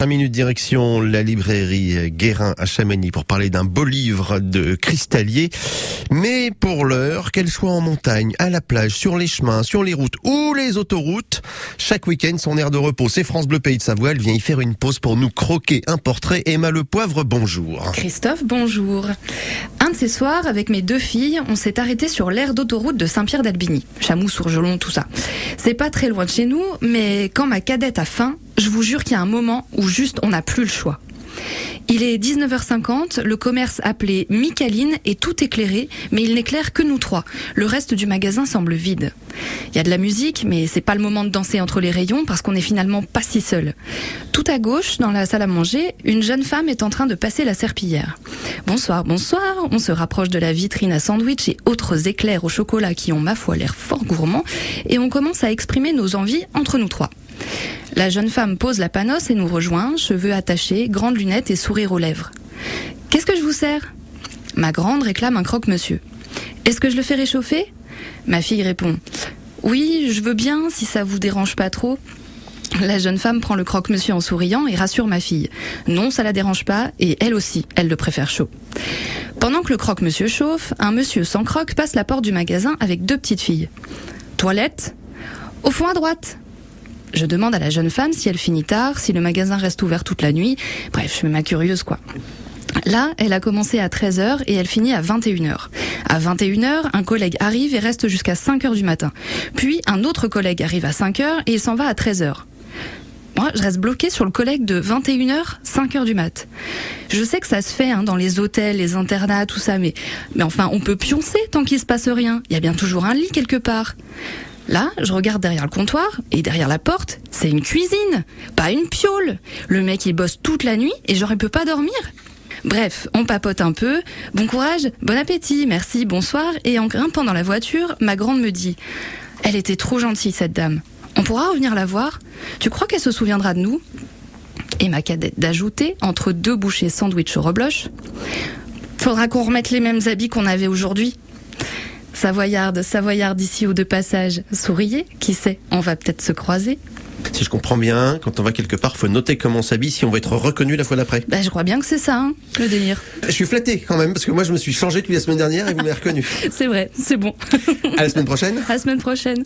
5 minutes direction la librairie Guérin à Chamonix pour parler d'un beau livre de Cristallier. Mais pour l'heure, qu'elle soit en montagne, à la plage, sur les chemins, sur les routes ou les autoroutes, chaque week-end son air de repos. C'est France Bleu Pays de Savoie. Elle vient y faire une pause pour nous croquer un portrait. Emma Le Poivre, bonjour. Christophe, bonjour. Un de ces soirs, avec mes deux filles, on s'est arrêté sur l'aire d'autoroute de Saint-Pierre d'Albigny. Chamou, Sourgelon, tout ça. C'est pas très loin de chez nous, mais quand ma cadette a faim, je vous jure qu'il y a un moment où juste on n'a plus le choix. Il est 19h50, le commerce appelé Micaline est tout éclairé, mais il n'éclaire que nous trois. Le reste du magasin semble vide. Il y a de la musique, mais c'est pas le moment de danser entre les rayons parce qu'on est finalement pas si seul. Tout à gauche, dans la salle à manger, une jeune femme est en train de passer la serpillière. Bonsoir, bonsoir. On se rapproche de la vitrine à sandwich et autres éclairs au chocolat qui ont ma foi l'air fort gourmands et on commence à exprimer nos envies entre nous trois. La jeune femme pose la panosse et nous rejoint, cheveux attachés, grandes lunettes et sourire aux lèvres. Qu'est-ce que je vous sers? Ma grande réclame un croque-monsieur. Est-ce que je le fais réchauffer? Ma fille répond Oui, je veux bien si ça vous dérange pas trop. La jeune femme prend le croque-monsieur en souriant et rassure ma fille. Non, ça la dérange pas et elle aussi, elle le préfère chaud. Pendant que le croque-monsieur chauffe, un monsieur sans croque passe la porte du magasin avec deux petites filles. Toilette? Au fond à droite je demande à la jeune femme si elle finit tard, si le magasin reste ouvert toute la nuit. Bref, je fais ma curieuse quoi. Là, elle a commencé à 13h et elle finit à 21h. À 21h, un collègue arrive et reste jusqu'à 5h du matin. Puis un autre collègue arrive à 5h et il s'en va à 13h. Moi, je reste bloquée sur le collègue de 21h, 5h du mat. Je sais que ça se fait hein, dans les hôtels, les internats, tout ça, mais, mais enfin, on peut pioncer tant qu'il se passe rien. Il y a bien toujours un lit quelque part. Là, je regarde derrière le comptoir et derrière la porte, c'est une cuisine, pas une piole. Le mec, il bosse toute la nuit et j'aurais peux pas dormir. Bref, on papote un peu. Bon courage, bon appétit, merci, bonsoir. Et en grimpant dans la voiture, ma grande me dit Elle était trop gentille, cette dame. On pourra revenir la voir? Tu crois qu'elle se souviendra de nous? Et ma cadette d'ajouter, entre deux bouchées sandwich au rebloche Faudra qu'on remette les mêmes habits qu'on avait aujourd'hui. Savoyarde, Savoyarde ici ou de passage, souriez, qui sait, on va peut-être se croiser. Si je comprends bien, quand on va quelque part, faut noter comment on s'habille si on veut être reconnu la fois d'après. Bah, je crois bien que c'est ça, hein, le délire. Je suis flatté quand même, parce que moi je me suis changé depuis la semaine dernière et vous m'avez reconnu. c'est vrai, c'est bon. à la semaine prochaine. À la semaine prochaine.